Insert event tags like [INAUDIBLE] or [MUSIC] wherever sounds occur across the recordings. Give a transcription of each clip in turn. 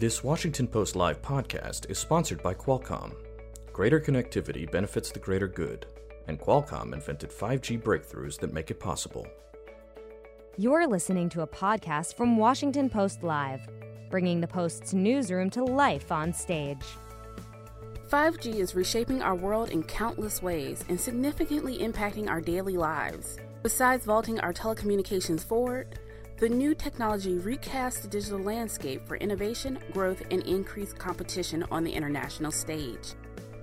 This Washington Post Live podcast is sponsored by Qualcomm. Greater connectivity benefits the greater good, and Qualcomm invented 5G breakthroughs that make it possible. You're listening to a podcast from Washington Post Live, bringing the Post's newsroom to life on stage. 5G is reshaping our world in countless ways and significantly impacting our daily lives. Besides vaulting our telecommunications forward, the new technology recasts the digital landscape for innovation, growth, and increased competition on the international stage.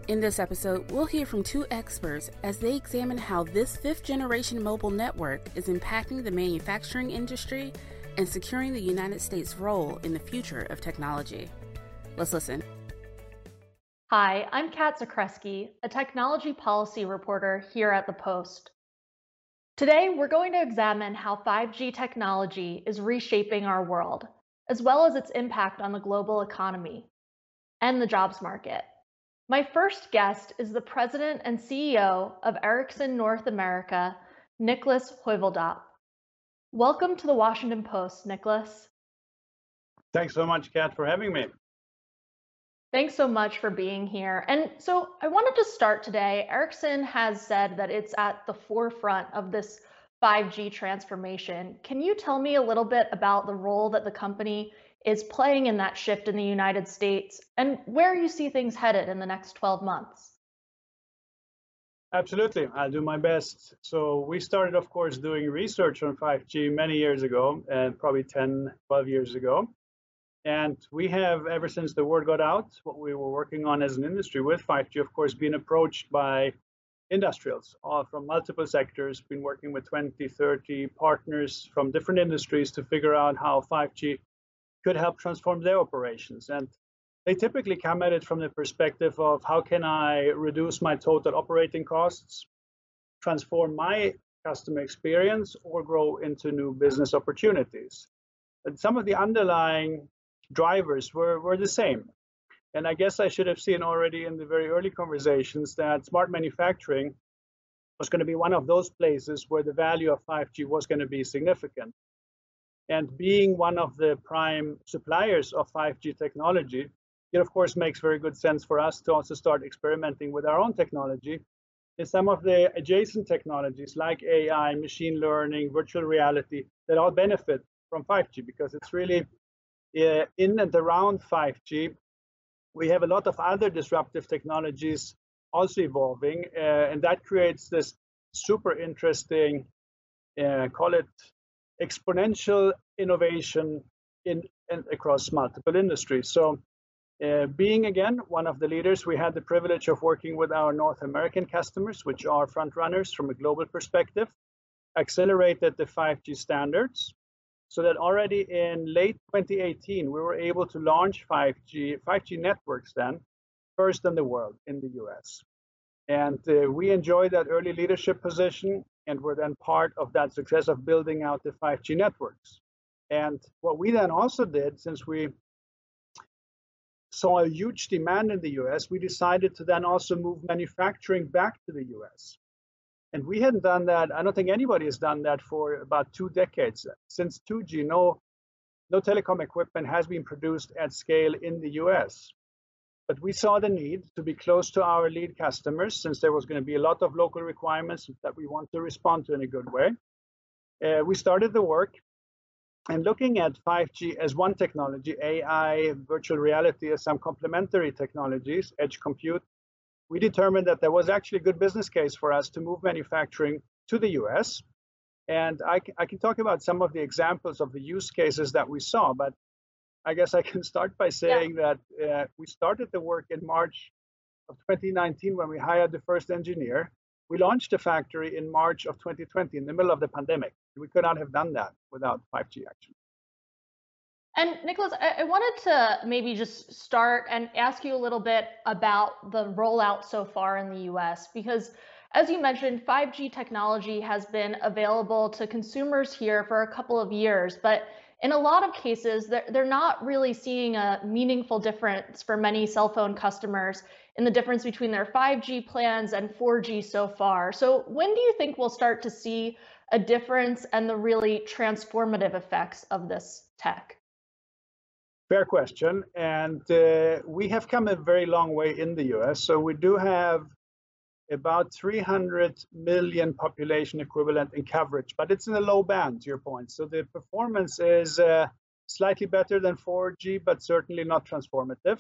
In this episode, we'll hear from two experts as they examine how this fifth generation mobile network is impacting the manufacturing industry and securing the United States' role in the future of technology. Let's listen. Hi, I'm Kat Zakrzewski, a technology policy reporter here at The Post. Today, we're going to examine how 5G technology is reshaping our world, as well as its impact on the global economy and the jobs market. My first guest is the president and CEO of Ericsson North America, Niklas Heuveldop. Welcome to the Washington Post, Niklas. Thanks so much, Kat, for having me. Thanks so much for being here. And so I wanted to start today. Ericsson has said that it's at the forefront of this 5G transformation. Can you tell me a little bit about the role that the company is playing in that shift in the United States and where you see things headed in the next 12 months? Absolutely, I'll do my best. So we started, of course, doing research on 5G many years ago, and probably 10, 12 years ago. And we have, ever since the word got out, what we were working on as an industry with 5G, of course, been approached by industrials uh, from multiple sectors, been working with 20, 30 partners from different industries to figure out how 5G could help transform their operations. And they typically come at it from the perspective of how can I reduce my total operating costs, transform my customer experience, or grow into new business opportunities. And some of the underlying drivers were, were the same. And I guess I should have seen already in the very early conversations that smart manufacturing was going to be one of those places where the value of 5G was going to be significant. And being one of the prime suppliers of 5G technology, it of course makes very good sense for us to also start experimenting with our own technology in some of the adjacent technologies like AI, machine learning, virtual reality that all benefit from 5G because it's really in and around 5G, we have a lot of other disruptive technologies also evolving, uh, and that creates this super interesting, uh, call it exponential innovation in, in across multiple industries. So, uh, being again one of the leaders, we had the privilege of working with our North American customers, which are front runners from a global perspective, accelerated the 5G standards so that already in late 2018 we were able to launch 5G 5G networks then first in the world in the US. And uh, we enjoyed that early leadership position and were then part of that success of building out the 5G networks. And what we then also did, since we saw a huge demand in the US, we decided to then also move manufacturing back to the US. And we hadn't done that. I don't think anybody has done that for about two decades. Since 2G, no, no telecom equipment has been produced at scale in the US. But we saw the need to be close to our lead customers since there was going to be a lot of local requirements that we want to respond to in a good way. Uh, we started the work and looking at 5G as one technology, AI, virtual reality as some complementary technologies, edge compute, we determined that there was actually a good business case for us to move manufacturing to the US. And I, I can talk about some of the examples of the use cases that we saw, but I guess I can start by saying yeah. that uh, we started the work in March of 2019 when we hired the first engineer. We launched the factory in March of 2020 in the middle of the pandemic. We could not have done that without 5G action. And Niklas, I, wanted to maybe just start and ask you a little bit about the rollout so far in the US, because as you mentioned, 5G technology has been available to consumers here for a couple of years, but in a lot of cases, they're, they're not really seeing a meaningful difference for many cell phone customers in the difference between their 5G plans and 4G so far. So, when do you think we'll start to see a difference and the really transformative effects of this tech? Fair question. And uh, we have come a very long way in the US. So we do have about 300 million population equivalent in coverage, but it's in a low band, to your point. So the performance is uh, slightly better than 4G, but certainly not transformative.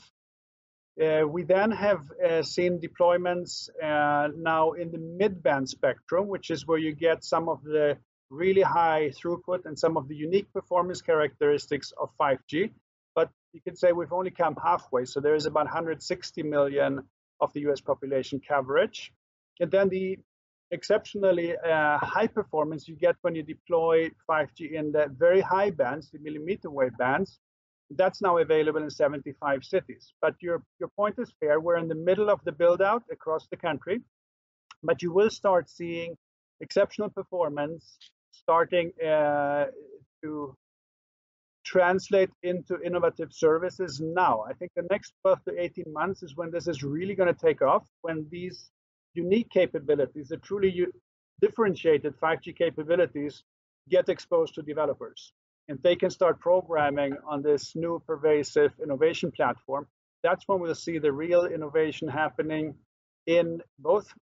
Uh, we then have uh, seen deployments uh, now in the mid-band spectrum, which is where you get some of the really high throughput and some of the unique performance characteristics of 5G. You could say we've only come halfway. So there is about 160 million of the US population coverage. And then the exceptionally uh, high performance you get when you deploy 5G in the very high bands, the millimeter wave bands, that's now available in 75 cities. But your, your point is fair. We're in the middle of the build out across the country, but you will start seeing exceptional performance starting uh, to translate into innovative services now. I think the next 12 to 18 months is when this is really going to take off, when these unique capabilities, the truly differentiated 5G capabilities, get exposed to developers. And they can start programming on this new pervasive innovation platform. That's when we'll see the real innovation happening in both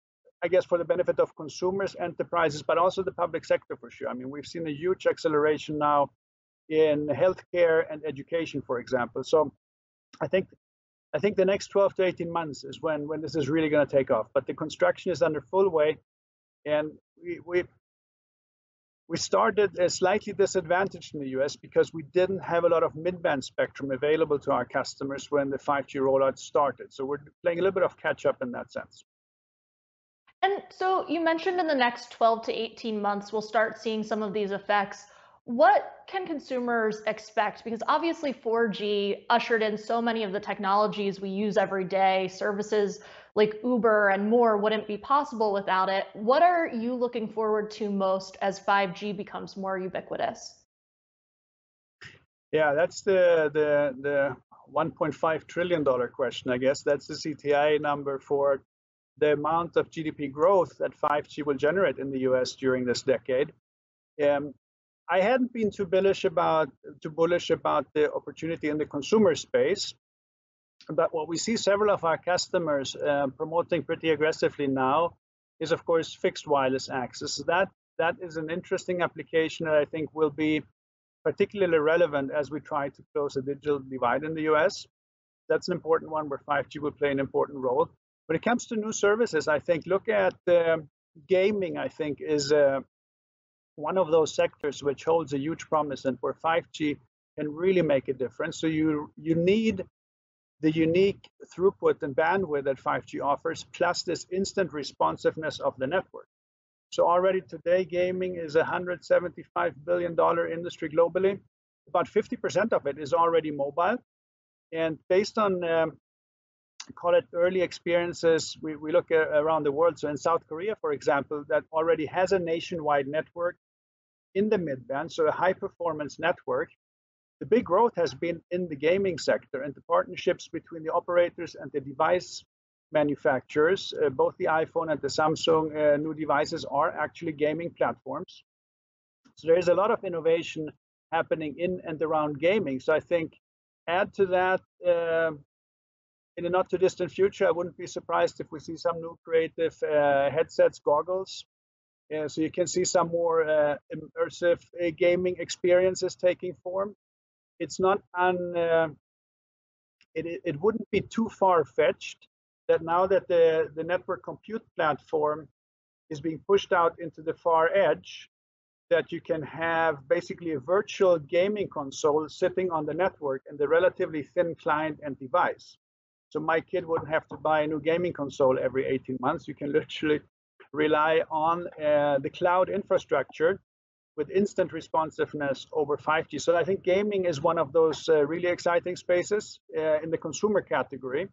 I guess for the benefit of consumers, enterprises, but also the public sector for sure. I mean, we've seen a huge acceleration now in healthcare and education, for example. So I think I think the next 12 to 18 months is when when this is really going to take off. But the construction is under full way, and we we we started slightly disadvantaged in the US because we didn't have a lot of mid-band spectrum available to our customers when the 5G rollout started. So we're playing a little bit of catch up in that sense. And so you mentioned in the next 12 to 18 months, we'll start seeing some of these effects. What can consumers expect? Because obviously 4G ushered in so many of the technologies we use every day, services like Uber and more wouldn't be possible without it. What are you looking forward to most as 5G becomes more ubiquitous? Yeah, that's the the the 1.5 trillion dollar question, I guess. That's the CTI number for the amount of GDP growth that 5G will generate in the US during this decade. Um, I hadn't been too bullish about too bullish about the opportunity in the consumer space, but what we see several of our customers uh, promoting pretty aggressively now is, of course, fixed wireless access. That that is an interesting application that I think will be particularly relevant as we try to close the digital divide in the US. That's an important one where 5G will play an important role. When it comes to new services, I think look at uh, gaming. I think is uh, one of those sectors which holds a huge promise and where 5G can really make a difference. So you you need the unique throughput and bandwidth that 5G offers, plus this instant responsiveness of the network. So already today, gaming is a 175 billion dollar industry globally. About 50% of it is already mobile, and based on um, call it early experiences. We, we look at, around the world. So in south korea for example that already has a nationwide network in the midband so a high performance network. The big growth has been in the gaming sector and the partnerships between the operators and the device manufacturers. Uh, both the iphone and the samsung uh, new devices are actually gaming platforms. So there is a lot of innovation happening in and around gaming. So i think add to that uh, in the not too distant future, I wouldn't be surprised if we see some new creative uh, headsets, goggles. So you can see some more uh, immersive uh, gaming experiences taking form. It's not un, uh, it, it wouldn't be too far fetched that now that the, the network compute platform is being pushed out into the far edge, that you can have basically a virtual gaming console sitting on the network and the relatively thin client and device. So my kid wouldn't have to buy a new gaming console every 18 months. You can [LAUGHS] literally rely on uh, the cloud infrastructure with instant responsiveness over 5G. So I think gaming is one of those uh, really exciting spaces uh, in the consumer category.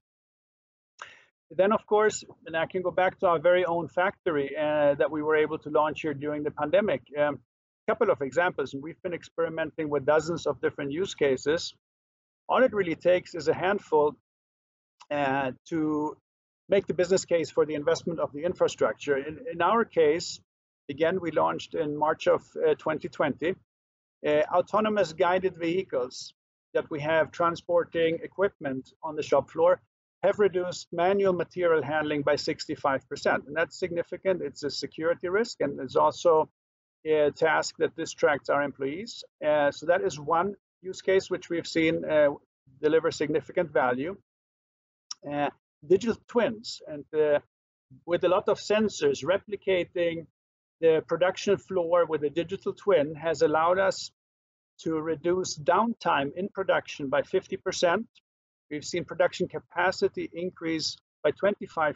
Then, of course, and I can go back to our very own factory uh, that we were able to launch here during the pandemic. A um, couple of examples, and we've been experimenting with dozens of different use cases. All it really takes is a handful uh, to make the business case for the investment of the infrastructure. In, in our case, again, we launched in March of uh, 2020, uh, autonomous guided vehicles that we have transporting equipment on the shop floor have reduced manual material handling by 65%. And that's significant. It's a security risk and it's also a task that distracts our employees. Uh, so that is one use case which we've seen uh, deliver significant value. Uh, digital twins and uh, with a lot of sensors replicating the production floor with a digital twin has allowed us to reduce downtime in production by 50%. We've seen production capacity increase by 25%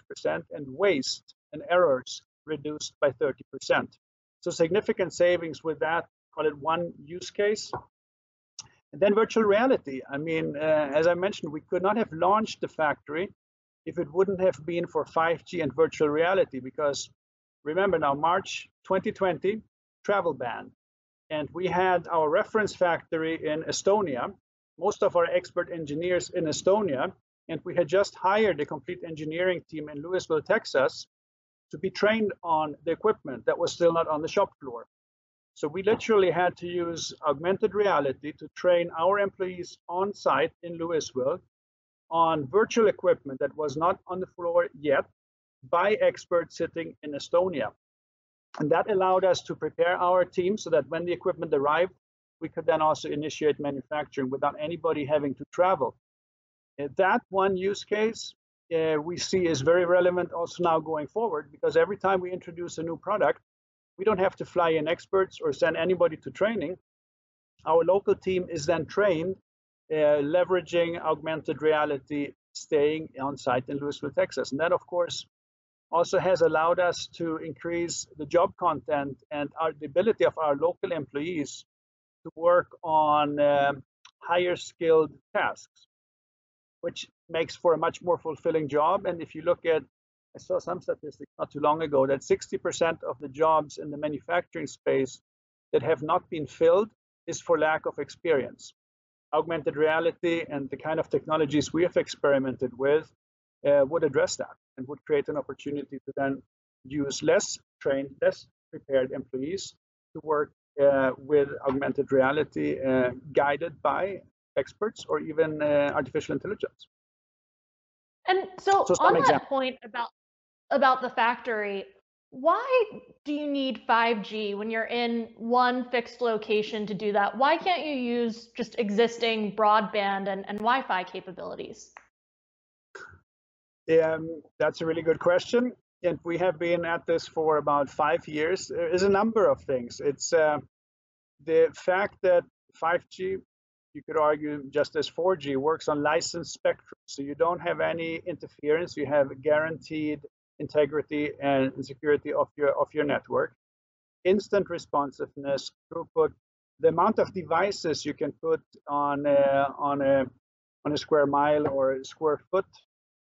and waste and errors reduced by 30%. So significant savings with that, call it one use case. And then virtual reality. I mean, uh, as I mentioned, we could not have launched the factory if it wouldn't have been for 5G and virtual reality because remember now, March 2020, travel ban. And we had our reference factory in Estonia, most of our expert engineers in Estonia, and we had just hired a complete engineering team in Lewisville, Texas, to be trained on the equipment that was still not on the shop floor. So we literally had to use augmented reality to train our employees on site in Lewisville on virtual equipment that was not on the floor yet by experts sitting in Estonia. And that allowed us to prepare our team so that when the equipment arrived, we could then also initiate manufacturing without anybody having to travel. That one use case uh, we see is very relevant also now going forward because every time we introduce a new product, we don't have to fly in experts or send anybody to training. Our local team is then trained, uh, leveraging augmented reality, staying on site in Lewisville, Texas. And that, of course, also has allowed us to increase the job content and our, the ability of our local employees to work on um, higher skilled tasks, which makes for a much more fulfilling job. And if you look at, I saw some statistics not too long ago that 60% of the jobs in the manufacturing space that have not been filled is for lack of experience. Augmented reality and the kind of technologies we have experimented with uh, would address that and would create an opportunity to then use less trained, less prepared employees to work uh, with augmented reality uh, guided by experts or even uh, artificial intelligence. And so, so on that example. point about about the factory, why do you need 5G when you're in one fixed location to do that? Why can't you use just existing broadband and, and Wi-Fi capabilities? Yeah, that's a really good question. And we have been at this for about five years. There is a number of things. It's uh, the fact that 5G, you could argue just as 4G, works on licensed spectrum. So you don't have any interference. You have guaranteed integrity and security of your of your network. Instant responsiveness, throughput, the amount of devices you can put on a, on a on a square mile or a square foot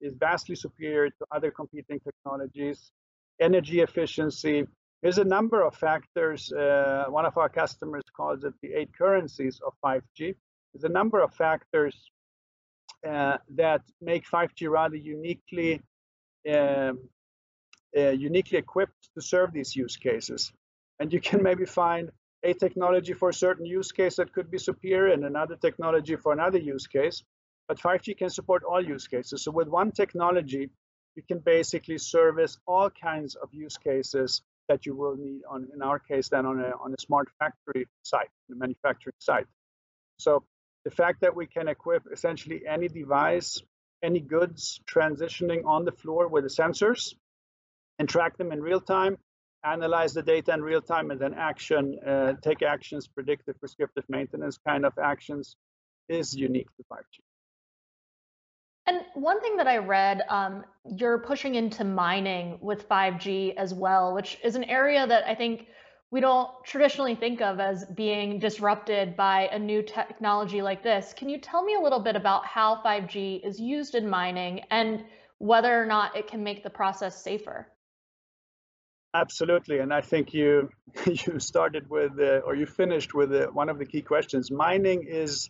is vastly superior to other competing technologies. Energy efficiency, there's a number of factors. Uh, one of our customers calls it the eight currencies of 5G. There's a number of factors uh, that make 5G rather uniquely Um, uh, uniquely equipped to serve these use cases. And you can [LAUGHS] maybe find a technology for a certain use case that could be superior and another technology for another use case but 5G can support all use cases. So with one technology, you can basically service all kinds of use cases that you will need on, in our case, then on a, on a smart factory site, a manufacturing site. So the fact that we can equip essentially any device, any goods transitioning on the floor with the sensors and track them in real time, analyze the data in real time, and then action, uh, take actions, predictive, prescriptive maintenance kind of actions is unique to 5G. And one thing that I read, um, you're pushing into mining with 5G as well, which is an area that I think we don't traditionally think of as being disrupted by a new technology like this. Can you tell me a little bit about how 5G is used in mining and whether or not it can make the process safer? Absolutely, and I think you [LAUGHS] you started with uh, or you finished with uh, one of the key questions. Mining is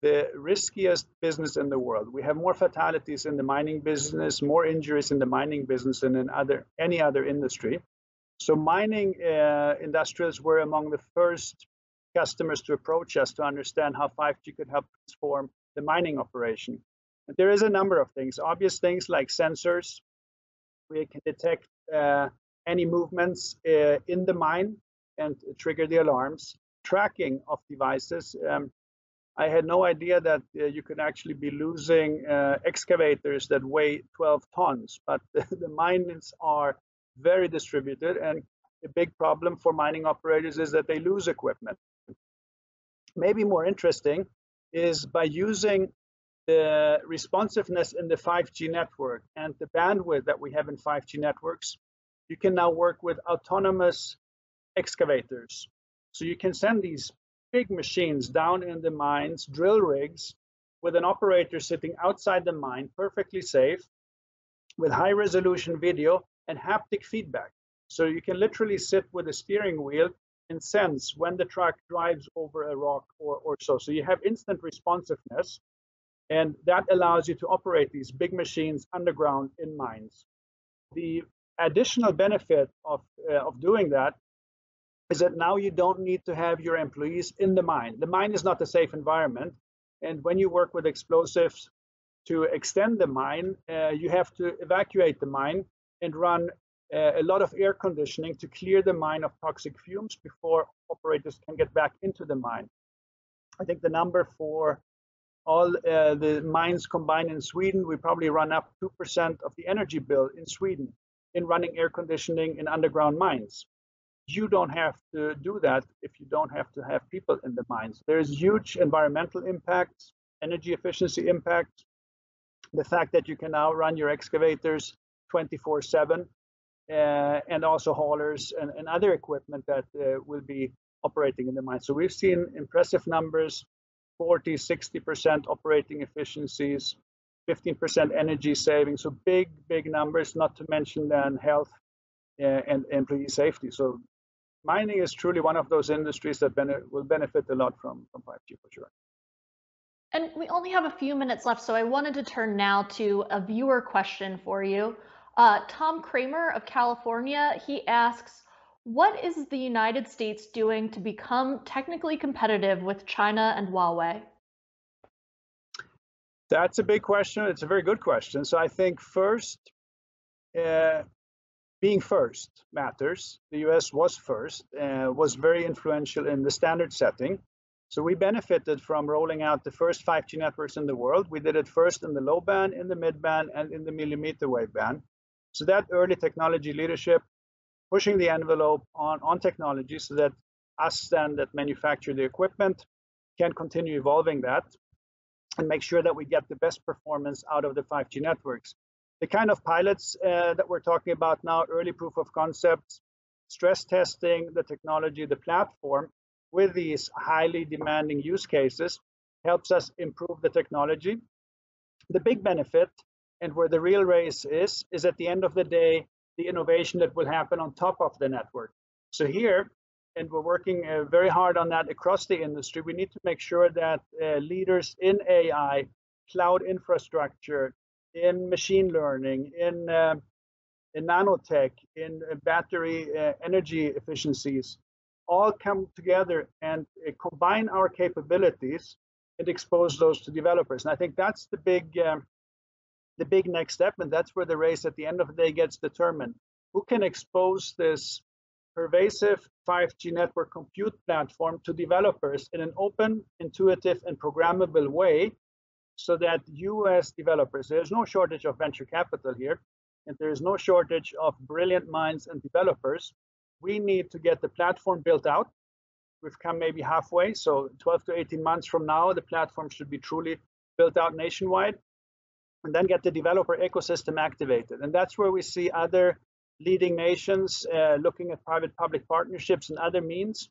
the riskiest business in the world. We have more fatalities in the mining business, more injuries in the mining business than in other any other industry. So mining uh, industrials were among the first customers to approach us to understand how 5G could help transform the mining operation. And there is a number of things, obvious things like sensors. We can detect uh, any movements uh, in the mine and trigger the alarms. Tracking of devices. Um, I had no idea that uh, you could actually be losing uh, excavators that weigh 12 tons, but [LAUGHS] the, the mines are very distributed and a big problem for mining operators is that they lose equipment. Maybe more interesting is by using the responsiveness in the 5G network and the bandwidth that we have in 5G networks, you can now work with autonomous excavators. So you can send these big machines down in the mines, drill rigs, with an operator sitting outside the mine, perfectly safe, with high resolution video and haptic feedback. So you can literally sit with a steering wheel and sense when the truck drives over a rock or, or so. So you have instant responsiveness, and that allows you to operate these big machines underground in mines. The additional benefit of, uh, of doing that is that now you don't need to have your employees in the mine. The mine is not a safe environment. And when you work with explosives to extend the mine, uh, you have to evacuate the mine and run uh, a lot of air conditioning to clear the mine of toxic fumes before operators can get back into the mine. I think the number for all uh, the mines combined in Sweden, we probably run up 2% of the energy bill in Sweden in running air conditioning in underground mines you don't have to do that if you don't have to have people in the mines. There's huge environmental impacts, energy efficiency impact, the fact that you can now run your excavators 24 7 uh, and also haulers and, other equipment that uh, will be operating in the mine. So we've seen impressive numbers 40, 60% operating efficiencies, 15% energy savings. So big, big numbers, not to mention then health uh, and employee safety. So mining is truly one of those industries that will benefit a lot from 5G for sure. And we only have a few minutes left, so I wanted to turn now to a viewer question for you. Uh, Tom Kramer of California, he asks, what is the United States doing to become technically competitive with China and Huawei? That's a big question. It's a very good question. So I think first, uh, being first matters. The US was first, uh, was very influential in the standard setting. So we benefited from rolling out the first 5G networks in the world. We did it first in the low band, in the mid band, and in the millimeter wave band. So that early technology leadership, pushing the envelope on, on technology so that us then that manufacture the equipment can continue evolving that and make sure that we get the best performance out of the 5G networks the kind of pilots uh, that we're talking about now, early proof of concepts, stress testing the technology, the platform with these highly demanding use cases helps us improve the technology. The big benefit and where the real race is, is at the end of the day, the innovation that will happen on top of the network. So here, and we're working uh, very hard on that across the industry, we need to make sure that uh, leaders in AI, cloud infrastructure, in machine learning, in, uh, in nanotech, in uh, battery uh, energy efficiencies, all come together and uh, combine our capabilities and expose those to developers. And I think that's the big, um, the big next step, and that's where the race at the end of the day gets determined. Who can expose this pervasive 5G network compute platform to developers in an open, intuitive, and programmable way so that US developers, there's no shortage of venture capital here, and there's no shortage of brilliant minds and developers. We need to get the platform built out. We've come maybe halfway, so 12 to 18 months from now, the platform should be truly built out nationwide, and then get the developer ecosystem activated. And that's where we see other leading nations uh, looking at private public partnerships and other means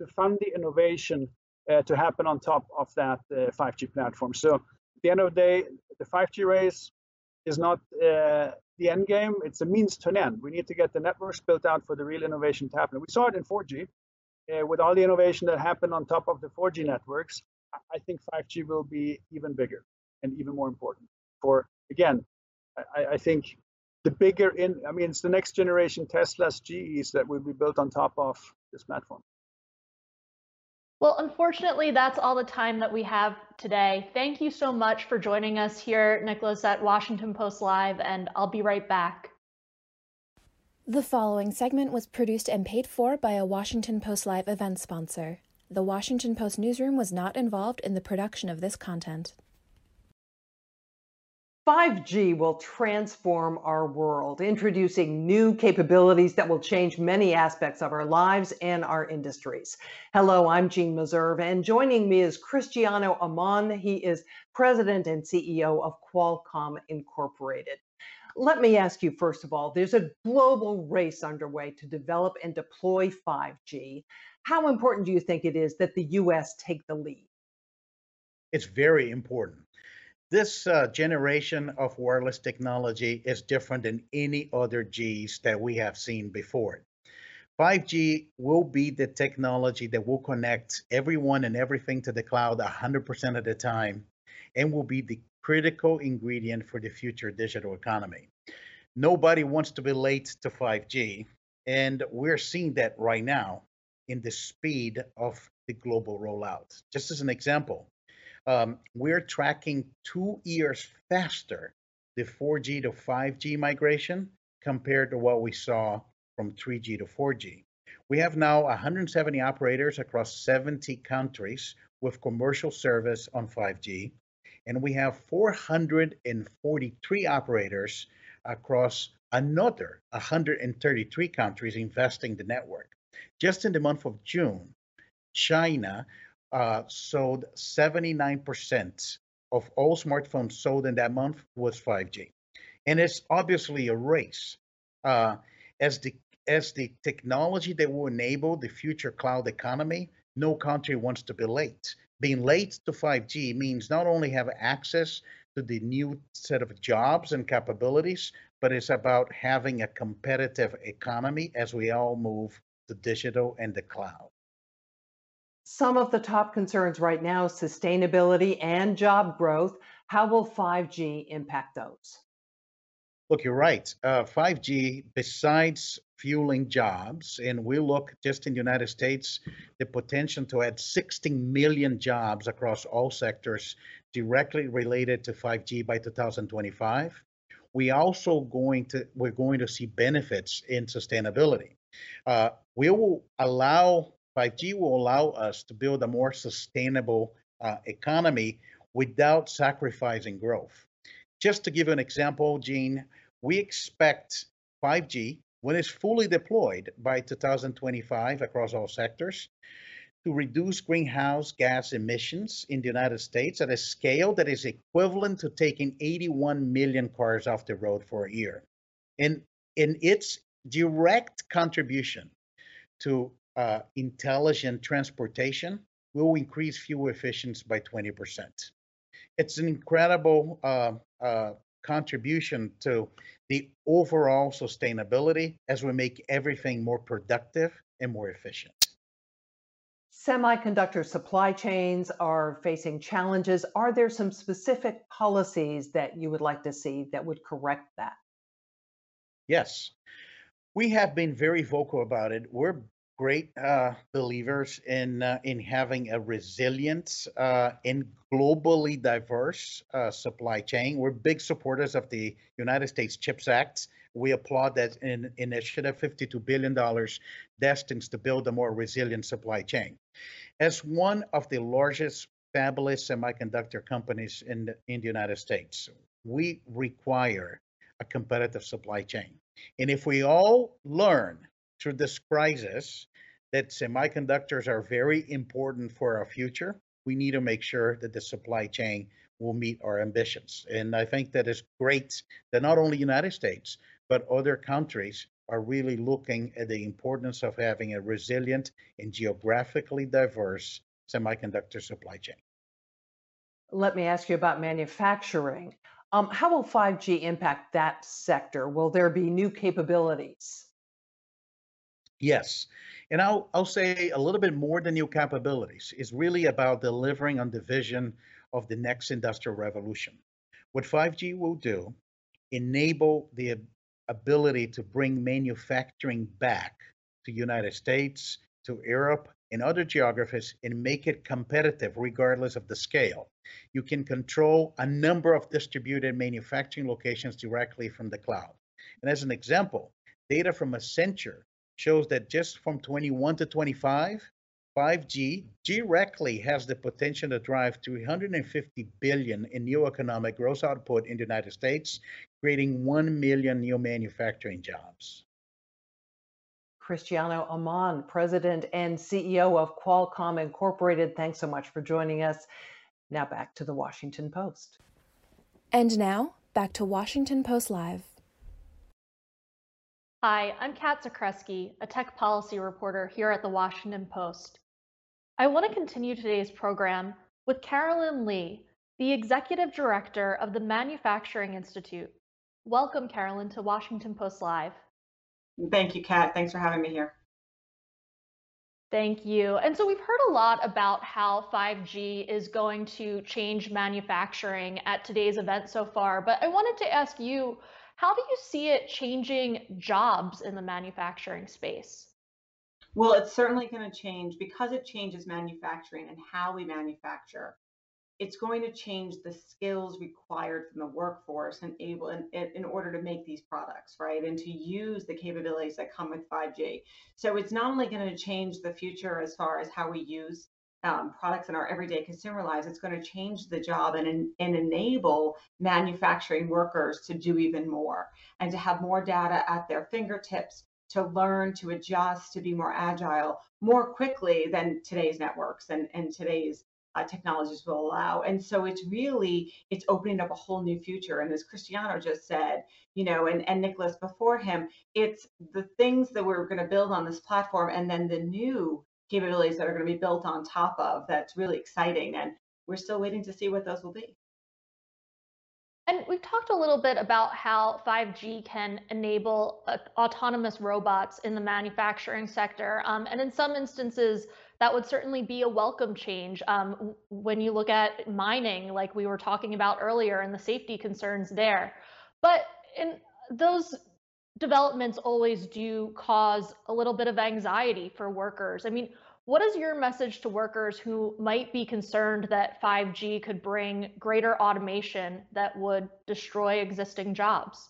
to fund the innovation uh, to happen on top of that uh, 5G platform. So at the end of the day, the 5G race is not uh, the end game. It's a means to an end. We need to get the networks built out for the real innovation to happen. We saw it in 4G uh, with all the innovation that happened on top of the 4G networks. I think 5G will be even bigger and even more important. For again, I, I think the bigger in, I mean, it's the next generation Teslas, GEs that will be built on top of this platform. Well, unfortunately, that's all the time that we have today. Thank you so much for joining us here, Niklas, at Washington Post Live, and I'll be right back. The following segment was produced and paid for by a Washington Post Live event sponsor. The Washington Post newsroom was not involved in the production of this content. 5G will transform our world, introducing new capabilities that will change many aspects of our lives and our industries. Hello, I'm Jeanne Meserve, and joining me is Cristiano Amon. He is president and CEO of Qualcomm Incorporated. Let me ask you, first of all, there's a global race underway to develop and deploy 5G. How important do you think it is that the US take the lead? It's very important this uh, generation of wireless technology is different than any other Gs that we have seen before. 5G will be the technology that will connect everyone and everything to the cloud 100% of the time and will be the critical ingredient for the future digital economy. Nobody wants to be late to 5G, and we're seeing that right now in the speed of the global rollout. Just as an example, um, we're tracking two years faster the 4G to 5G migration compared to what we saw from 3G to 4G. We have now 170 operators across 70 countries with commercial service on 5G, and we have 443 operators across another 133 countries investing the network. Just in the month of June, China uh, sold 79% of all smartphones sold in that month was 5G. And it's obviously a race. Uh, as the as the technology that will enable the future cloud economy, no country wants to be late. Being late to 5G means not only have access to the new set of jobs and capabilities, but it's about having a competitive economy as we all move to digital and the cloud. Some of the top concerns right now sustainability and job growth. How will 5G impact those? Look, you're right. Uh, 5G, besides fueling jobs, and we look just in the United States, the potential to add 16 million jobs across all sectors directly related to 5G by 2025. We also going to we're going to see benefits in sustainability. Uh, we will allow 5G will allow us to build a more sustainable uh, economy without sacrificing growth. Just to give an example, Jeanne, we expect 5G, when it's fully deployed by 2025 across all sectors, to reduce greenhouse gas emissions in the United States at a scale that is equivalent to taking 81 million cars off the road for a year. And in its direct contribution to uh, intelligent transportation will increase fuel efficiency by 20%. It's an incredible uh, uh, contribution to the overall sustainability as we make everything more productive and more efficient. Semiconductor supply chains are facing challenges. Are there some specific policies that you would like to see that would correct that? Yes. We have been very vocal about it. We're great uh, believers in uh, in having a resilient uh, and globally diverse uh, supply chain. We're big supporters of the United States CHIPS Act. We applaud that in, initiative, $52 billion destined to build a more resilient supply chain. As one of the largest fabless semiconductor companies in the, in the United States, we require a competitive supply chain. And if we all learn through this crisis that semiconductors are very important for our future, we need to make sure that the supply chain will meet our ambitions. And I think that is great that not only United States, but other countries are really looking at the importance of having a resilient and geographically diverse semiconductor supply chain. Let me ask you about manufacturing. Um, how will 5G impact that sector? Will there be new capabilities? Yes. And I'll, I'll say a little bit more than new capabilities. It's really about delivering on the vision of the next industrial revolution. What 5G will do, enable the ability to bring manufacturing back to United States to Europe and other geographies and make it competitive regardless of the scale. You can control a number of distributed manufacturing locations directly from the cloud. And as an example, data from Accenture shows that just from 21 to 25, 5G directly has the potential to drive 350 billion in new economic gross output in the United States, creating 1 million new manufacturing jobs. Cristiano Amon, President and CEO of Qualcomm Incorporated. Thanks so much for joining us. Now back to the Washington Post. And now, back to Washington Post Live. Hi, I'm Kat Zakrzewski, a tech policy reporter here at the Washington Post. I want to continue today's program with Carolyn Lee, the Executive Director of the Manufacturing Institute. Welcome, Carolyn, to Washington Post Live. Thank you, Kat. Thanks for having me here. Thank you. And so we've heard a lot about how 5G is going to change manufacturing at today's event so far, but I wanted to ask you, how do you see it changing jobs in the manufacturing space? Well, it's certainly going to change. Because it changes manufacturing and how we manufacture it's going to change the skills required from the workforce and able in, in order to make these products right? And to use the capabilities that come with 5g so it's not only going to change the future as far as how we use um, products in our everyday consumer lives it's going to change the job and, and enable manufacturing workers to do even more and to have more data at their fingertips to learn to adjust to be more agile more quickly than today's networks and, and today's uh, technologies will allow. And so it's really it's opening up a whole new future. And as Cristiano just said, you know, and and Niklas before him, it's the things that we're going to build on this platform, and then the new capabilities that are going to be built on top of. That's really exciting, and we're still waiting to see what those will be. And we've talked a little bit about how 5G can enable uh, autonomous robots in the manufacturing sector. Um, and in some instances, that would certainly be a welcome change. Um, when you look at mining, like we were talking about earlier, and the safety concerns there. But in those developments always do cause a little bit of anxiety for workers. I mean, what is your message to workers who might be concerned that 5G could bring greater automation that would destroy existing jobs?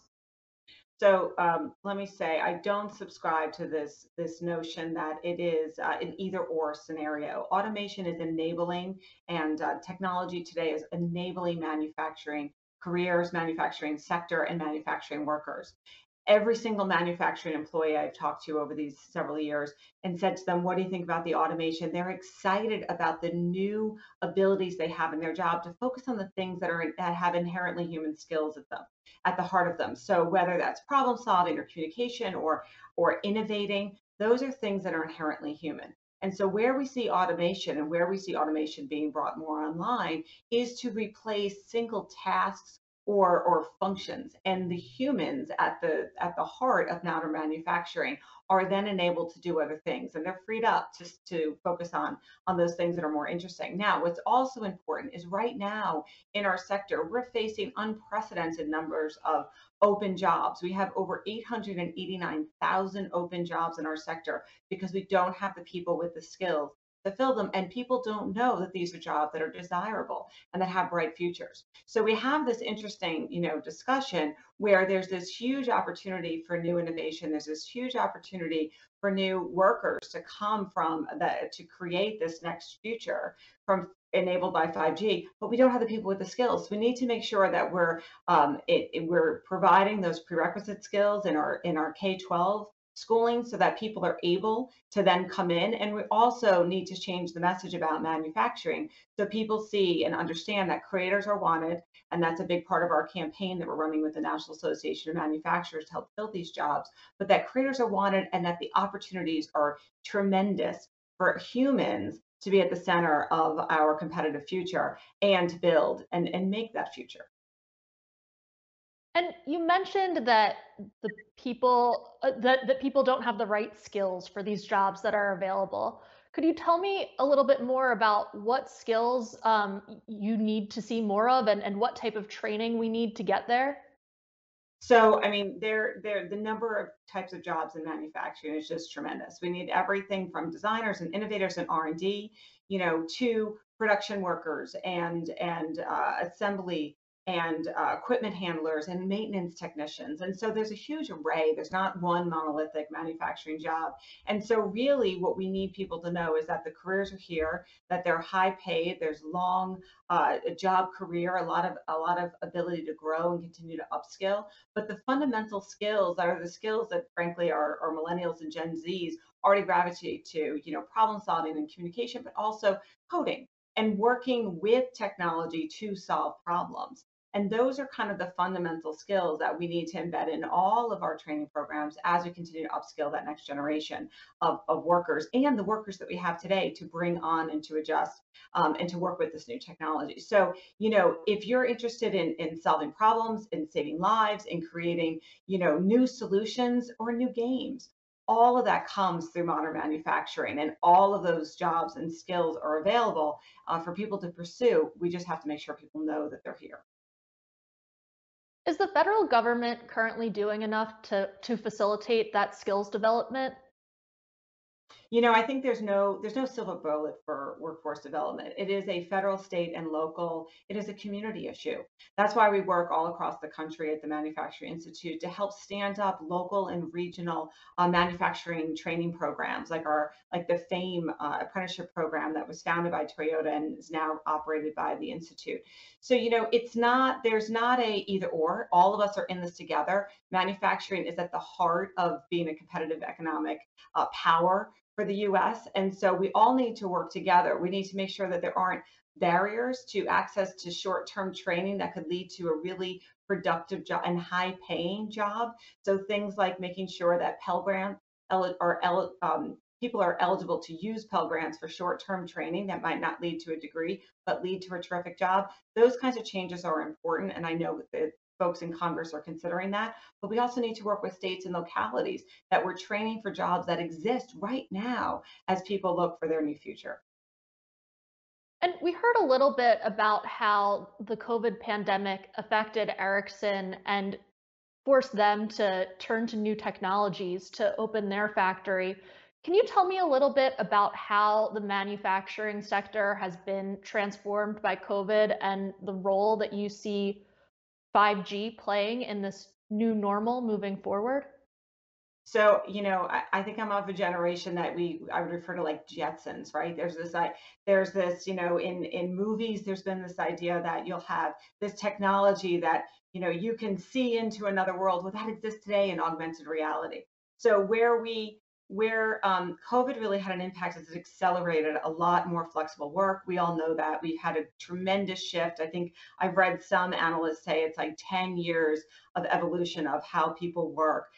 So um, let me say, I don't subscribe to this this notion that it is uh, an either or scenario. Automation is enabling, and uh, technology today is enabling manufacturing careers, manufacturing sector, and manufacturing workers every single manufacturing employee I've talked to over these several years and said to them, What do you think about the automation? They're excited about the new abilities they have in their job to focus on the things that are that have inherently human skills at them at the heart of them. So whether that's problem solving or communication or or innovating, those are things that are inherently human. And so where we see automation and where we see automation being brought more online is to replace single tasks or or functions. And the humans at the at the heart of matter manufacturing are then enabled to do other things and they're freed up to, to focus on on those things that are more interesting. Now what's also important is right now in our sector we're facing unprecedented numbers of open jobs. We have over 889,000 open jobs in our sector because we don't have the people with the skills to fill them and people don't know that these are jobs that are desirable and that have bright futures so we have this interesting you know discussion where there's this huge opportunity for new innovation there's this huge opportunity for new workers to come from that to create this next future from enabled by 5G, but we don't have the people with the skills. We need to make sure that we're um, it, it, we're providing those prerequisite skills in our in our K-12 schooling so that people are able to then come in. And we also need to change the message about manufacturing so people see and understand that creators are wanted. And that's a big part of our campaign that we're running with the National Association of Manufacturers to help fill these jobs, but that creators are wanted and that the opportunities are tremendous for humans to be at the center of our competitive future and to build and, and make that future. And you mentioned that the people uh, that that people don't have the right skills for these jobs that are available. Could you tell me a little bit more about what skills um, you need to see more of and, and what type of training we need to get there? So, I mean, there, there, the number of types of jobs in manufacturing is just tremendous. We need everything from designers and innovators and R and D, you know, to production workers and and uh, assembly and uh, equipment handlers and maintenance technicians. And so there's a huge array. There's not one monolithic manufacturing job. And so really what we need people to know is that the careers are here, that they're high paid, there's long uh, job career, a lot of a lot of ability to grow and continue to upskill. But the fundamental skills that are the skills that frankly our, our millennials and Gen Zs already gravitate to, you know, problem solving and communication, but also coding and working with technology to solve problems. And those are kind of the fundamental skills that we need to embed in all of our training programs as we continue to upskill that next generation of, of workers and the workers that we have today to bring on and to adjust um, and to work with this new technology. So, you know, if you're interested in, in solving problems, in saving lives, in creating, you know, new solutions or new games, all of that comes through modern manufacturing and all of those jobs and skills are available uh, for people to pursue. We just have to make sure people know that they're here. Is the federal government currently doing enough to, to facilitate that skills development? You know, I think there's no there's no silver bullet for workforce development. It is a federal, state, and local. It is a community issue. That's why we work all across the country at the Manufacturing Institute to help stand up local and regional uh, manufacturing training programs, like our like the FAME uh, apprenticeship program that was founded by Toyota and is now operated by the institute. So you know, it's not there's not a either or. All of us are in this together. Manufacturing is at the heart of being a competitive economic uh, power for the US. And so we all need to work together. We need to make sure that there aren't barriers to access to short term training that could lead to a really productive job and high paying job. So things like making sure that Pell Grant or um, people are eligible to use Pell Grants for short term training that might not lead to a degree, but lead to a terrific job. Those kinds of changes are important. And I know that folks in Congress are considering that. But we also need to work with states and localities that we're training for jobs that exist right now as people look for their new future. And we heard a little bit about how the COVID pandemic affected Ericsson and forced them to turn to new technologies to open their factory. Can you tell me a little bit about how the manufacturing sector has been transformed by COVID and the role that you see 5G playing in this new normal moving forward? So, you know, I, I, think I'm of a generation that we I would refer to like Jetsons, right? There's this I there's this, you know, in in movies, there's been this idea that you'll have this technology that, you know, you can see into another world. Well, that exists today in augmented reality. So where we where um, COVID really had an impact is it accelerated a lot more flexible work. We all know that. We've had a tremendous shift. I think I've read some analysts say it's like 10 years of evolution of how people work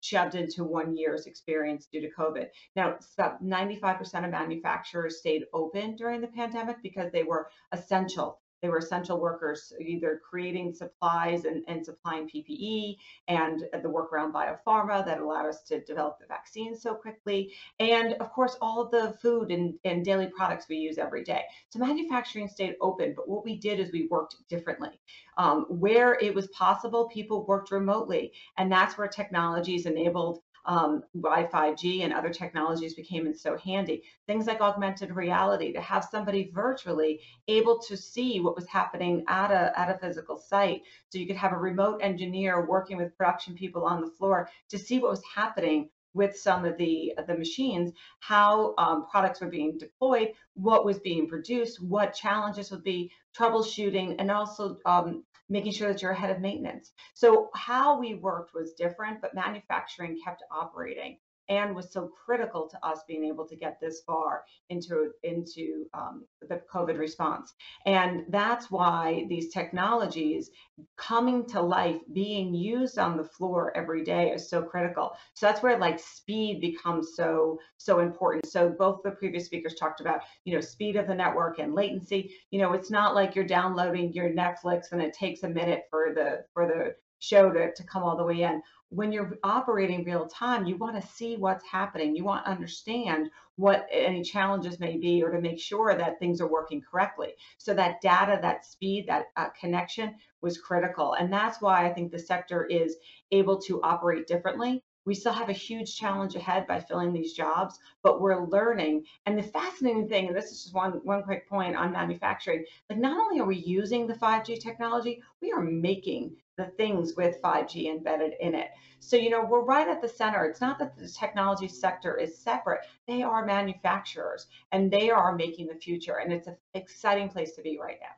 shoved into one year's experience due to COVID. Now, about 95% of manufacturers stayed open during the pandemic because they were essential they were essential workers, either creating supplies and, and supplying PPE and the work around biopharma that allowed us to develop the vaccine so quickly. And of course, all of the food and, and daily products we use every day. So manufacturing stayed open, but what we did is we worked differently. Um, where it was possible, people worked remotely. And that's where technologies enabled um, 5G and other technologies became so handy. Things like augmented reality, to have somebody virtually able to see what was happening at a, at a physical site. So you could have a remote engineer working with production people on the floor to see what was happening with some of the the machines, how um, products were being deployed, what was being produced, what challenges would be, troubleshooting, and also um, making sure that you're ahead of maintenance. So how we worked was different, but manufacturing kept operating and was so critical to us being able to get this far into into um, the COVID response. And that's why these technologies coming to life, being used on the floor every day is so critical. So that's where like speed becomes so so important. So both the previous speakers talked about you know speed of the network and latency. You know, it's not like you're downloading your Netflix and it takes a minute for the for the show to, to come all the way in. When you're operating real time, you want to see what's happening. You want to understand what any challenges may be or to make sure that things are working correctly. So that data, that speed, that uh, connection was critical. And that's why I think the sector is able to operate differently we still have a huge challenge ahead by filling these jobs, but we're learning. And the fascinating thing, and this is just one, one quick point on manufacturing, like not only are we using the 5G technology, we are making the things with 5G embedded in it. So, you know, we're right at the center. It's not that the technology sector is separate. They are manufacturers and they are making the future. And it's an exciting place to be right now.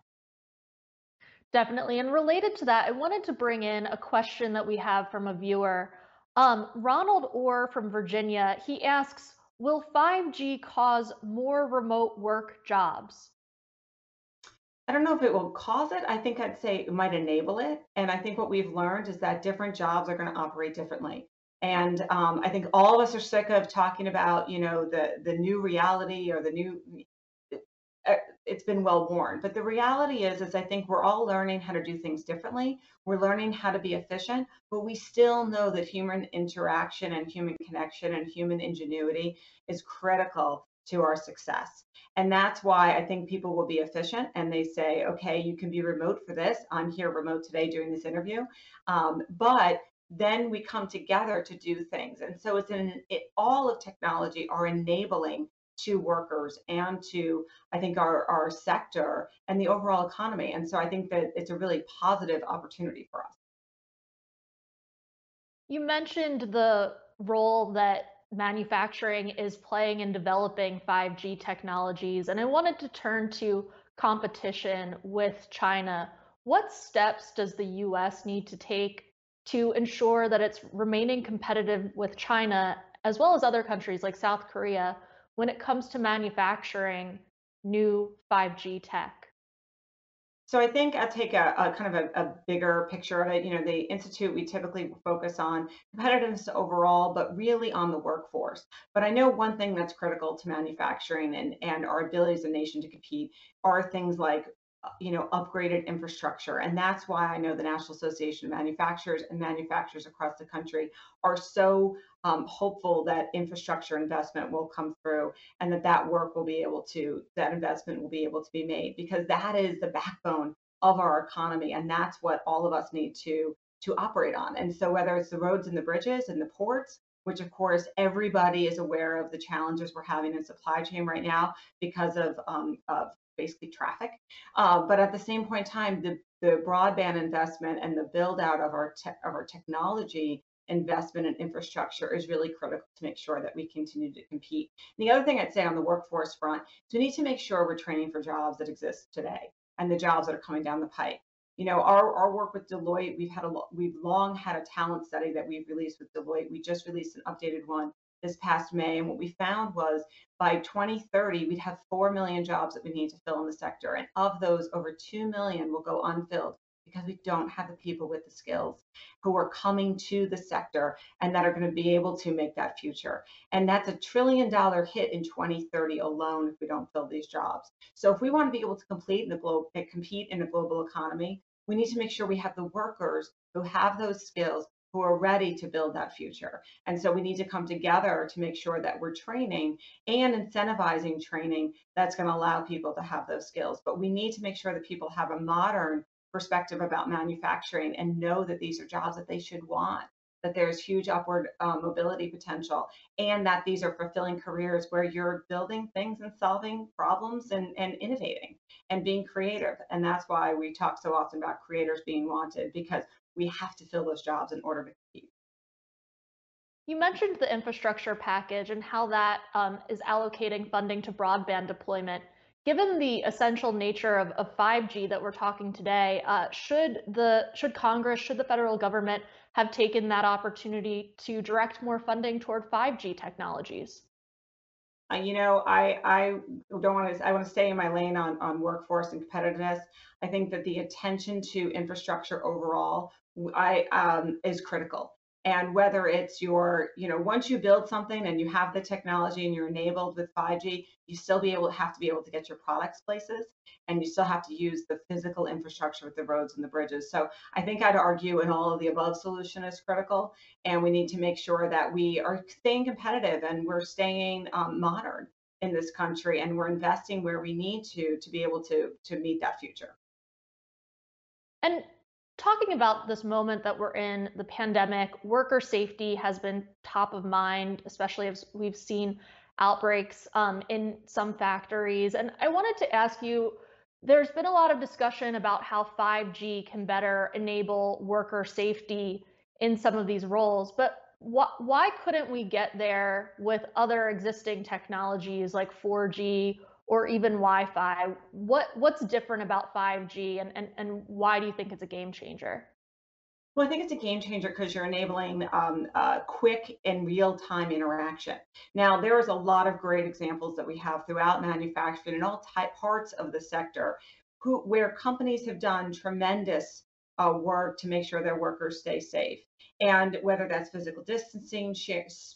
Definitely. And related to that, I wanted to bring in a question that we have from a viewer. Um, Ronald Orr from Virginia, he asks, will 5G cause more remote work jobs? I don't know if it will cause it. I think I'd say it might enable it. And I think what we've learned is that different jobs are going to operate differently. And um, I think all of us are sick of talking about, you know, the the new reality or the new uh, it's been well worn. But the reality is, is I think we're all learning how to do things differently. We're learning how to be efficient, but we still know that human interaction and human connection and human ingenuity is critical to our success. And that's why I think people will be efficient and they say, okay, you can be remote for this. I'm here remote today doing this interview. Um, but then we come together to do things. And so it's in it, all of technology are enabling to workers and to i think our, our sector and the overall economy. And so i think that it's a really positive opportunity for us. You mentioned the role that manufacturing is playing in developing 5g technologies and i wanted to turn to competition with china. What steps does the us need to take to ensure that it's remaining competitive with china as well as other countries like south korea when it comes to manufacturing new 5G tech? So I think I'll take a, a kind of a, a, bigger picture of it. You know, the institute we typically focus on competitiveness overall, but really on the workforce. But I know one thing that's critical to manufacturing and, and our ability as a nation to compete are things like you know upgraded infrastructure. And that's why i know the national association of manufacturers and manufacturers across the country are so um, hopeful that infrastructure investment will come through and that that work will be able to that investment will be able to be made because that is the backbone of our economy and that's what all of us need to to operate on. And so whether it's the roads and the bridges and the ports which of course everybody is aware of the challenges we're having in supply chain right now because of, um, of basically traffic. Uh, but at the same point in time, the, the broadband investment and the build out of our, te- of our technology investment and infrastructure is really critical to make sure that we continue to compete. And the other thing I'd say on the workforce front is we need to make sure we're training for jobs that exist today and the jobs that are coming down the pike. You know, our, our work with Deloitte, we've had a we've long had a talent study that we've released with Deloitte. We just released an updated one this past May. And what we found was by 2030, we'd have 4 million jobs that we need to fill in the sector. And of those, over 2 million will go unfilled because we don't have the people with the skills who are coming to the sector and that are going to be able to make that future. And that's a trillion dollar hit in 2030 alone if we don't fill these jobs. So if we want to be able to complete in the globe, compete in a global economy, we need to make sure we have the workers who have those skills who are ready to build that future. And so we need to come together to make sure that we're training and incentivizing training that's going to allow people to have those skills. But we need to make sure that people have a modern perspective about manufacturing and know that these are jobs that they should want that there's huge upward uh, mobility potential and that these are fulfilling careers where you're building things and solving problems and, and innovating and being creative and that's why we talk so often about creators being wanted because we have to fill those jobs in order to compete. You mentioned the infrastructure package and how that um, is allocating funding to broadband deployment. Given the essential nature of, of 5G that we're talking today, uh, should the should Congress, should the federal government have taken that opportunity to direct more funding toward 5G technologies? Uh, you know, I I don't want to. I want to stay in my lane on on workforce and competitiveness. I think that the attention to infrastructure overall I um, is critical. And whether it's your, you know, once you build something and you have the technology and you're enabled with 5G, you still be able have to be able to get your products places and you still have to use the physical infrastructure with the roads and the bridges. So I think I'd argue an all of the above solution is critical. And we need to make sure that we are staying competitive and we're staying um, modern in this country and we're investing where we need to to be able to to meet that future. And talking about this moment that we're in, the pandemic, worker safety has been top of mind, especially as we've seen outbreaks um, in some factories. And I wanted to ask you there's been a lot of discussion about how 5G can better enable worker safety in some of these roles, but wh- why couldn't we get there with other existing technologies like 4G or even Wi-Fi. What what's different about 5G and, and, and why do you think it's a game changer? Well, I think it's a game changer because you're enabling um, uh, quick and real time interaction. Now, there is a lot of great examples that we have throughout manufacturing and all type parts of the sector who, where companies have done tremendous uh, work to make sure their workers stay safe. And whether that's physical distancing,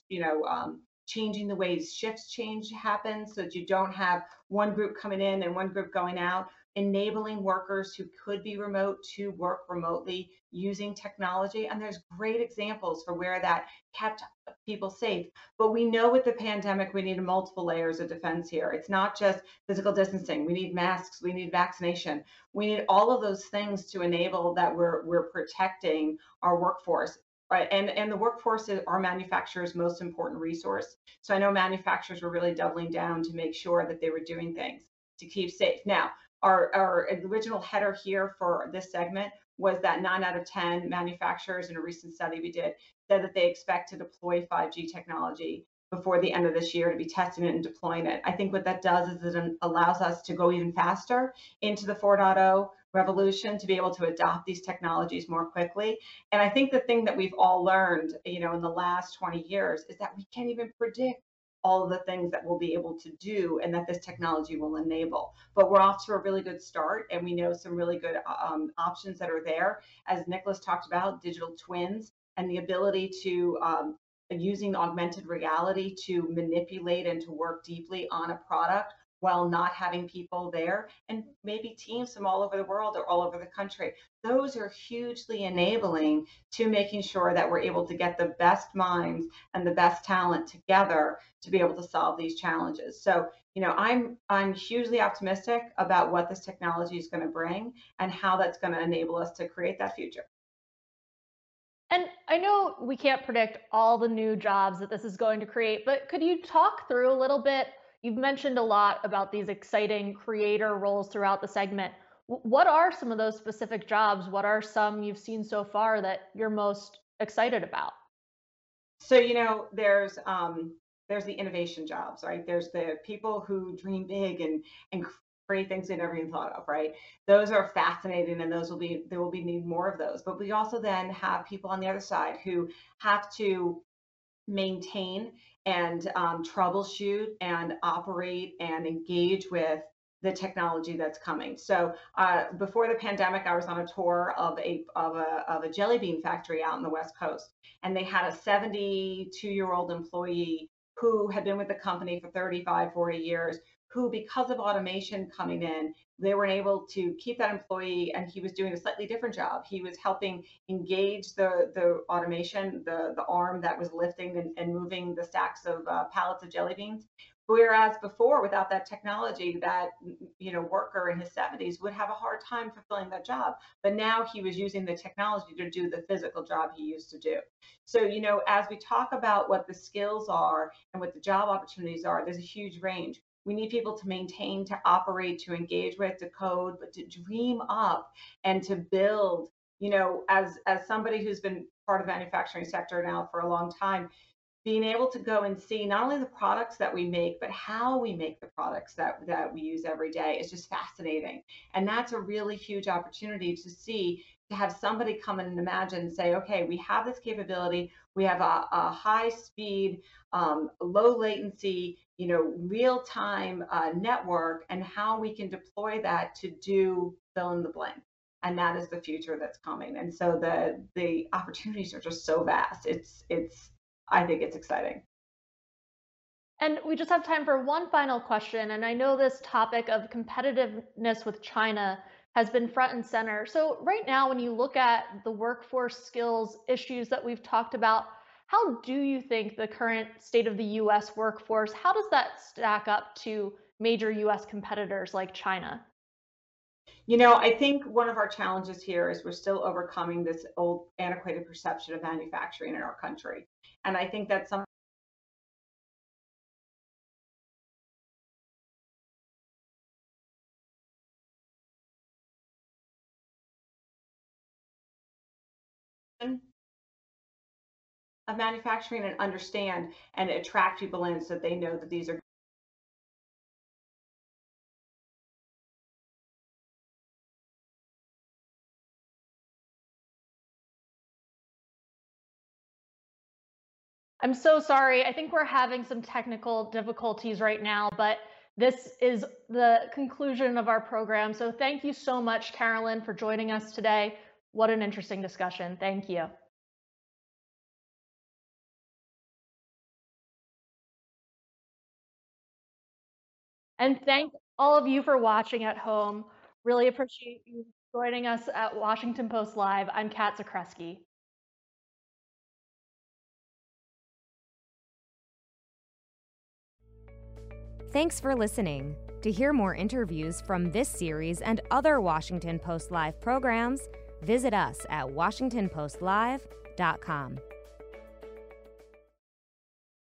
you know, um, changing the ways shifts change happen so that you don't have one group coming in and one group going out, enabling workers who could be remote to work remotely using technology. And there's great examples for where that kept people safe. But we know with the pandemic, we need multiple layers of defense here. It's not just physical distancing. We need masks. We need vaccination. We need all of those things to enable that we're, we're protecting our workforce right? And and the workforce is our manufacturer's most important resource. So I know manufacturers were really doubling down to make sure that they were doing things to keep safe. Now, our our original header here for this segment was that nine out of 10 manufacturers in a recent study we did said that they expect to deploy 5G technology before the end of this year to be testing it and deploying it. I think what that does is it um, allows us to go even faster into the 4.0 revolution to be able to adopt these technologies more quickly. And I think the thing that we've all learned, you know, in the last 20 years is that we can't even predict all of the things that we'll be able to do and that this technology will enable. But we're off to a really good start and we know some really good um, options that are there. As Nicholas talked about, digital twins and the ability to um, using augmented reality to manipulate and to work deeply on a product while not having people there and maybe teams from all over the world or all over the country. Those are hugely enabling to making sure that we're able to get the best minds and the best talent together to be able to solve these challenges. So, you know, I'm I'm hugely optimistic about what this technology is going to bring and how that's going to enable us to create that future. And I know we can't predict all the new jobs that this is going to create, but could you talk through a little bit You've mentioned a lot about these exciting creator roles throughout the segment. What are some of those specific jobs? What are some you've seen so far that you're most excited about? So you know, there's um, there's the innovation jobs, right? There's the people who dream big and and create things they never even thought of, right? Those are fascinating, and those will be there will be need more of those. But we also then have people on the other side who have to maintain and um, troubleshoot and operate and engage with the technology that's coming. So uh, before the pandemic, I was on a tour of a, of a of a jelly bean factory out in the West Coast, and they had a 72 year old employee who had been with the company for 35, 40 years, who, because of automation coming in, they were able to keep that employee and he was doing a slightly different job. He was helping engage the, the automation, the, the arm that was lifting and, and moving the stacks of uh, pallets of jelly beans. Whereas before, without that technology, that you know worker in his 70s would have a hard time fulfilling that job. But now he was using the technology to do the physical job he used to do. So you know, as we talk about what the skills are and what the job opportunities are, there's a huge range. We need people to maintain, to operate, to engage with, to code, but to dream up and to build. You know, as as somebody who's been part of the manufacturing sector now for a long time, being able to go and see not only the products that we make, but how we make the products that, that we use every day is just fascinating. And that's a really huge opportunity to see, to have somebody come in and imagine and say, okay, we have this capability, we have a, a high speed, um, low latency, you know, real time uh, network, and how we can deploy that to do fill in the blank. and that is the future that's coming. And so the the opportunities are just so vast. It's it's I think it's exciting. And we just have time for one final question. And I know this topic of competitiveness with China has been front and center. So, right now, when you look at the workforce skills issues that we've talked about, how do you think the current state of the US workforce, how does that stack up to major US competitors like China? You know, I think one of our challenges here is we're still overcoming this old antiquated perception of manufacturing in our country. And I think that's something of manufacturing and understand and attract people in so that they know that these are I'm so sorry. I think we're having some technical difficulties right now, but this is the conclusion of our program. So thank you so much, Carolyn, for joining us today. What an interesting discussion. Thank you. And thank all of you for watching at home. Really appreciate you joining us at Washington Post Live. I'm Cat Zakrzewski. Thanks for listening. To hear more interviews from this series and other Washington Post Live programs, visit us at WashingtonPostLive.com.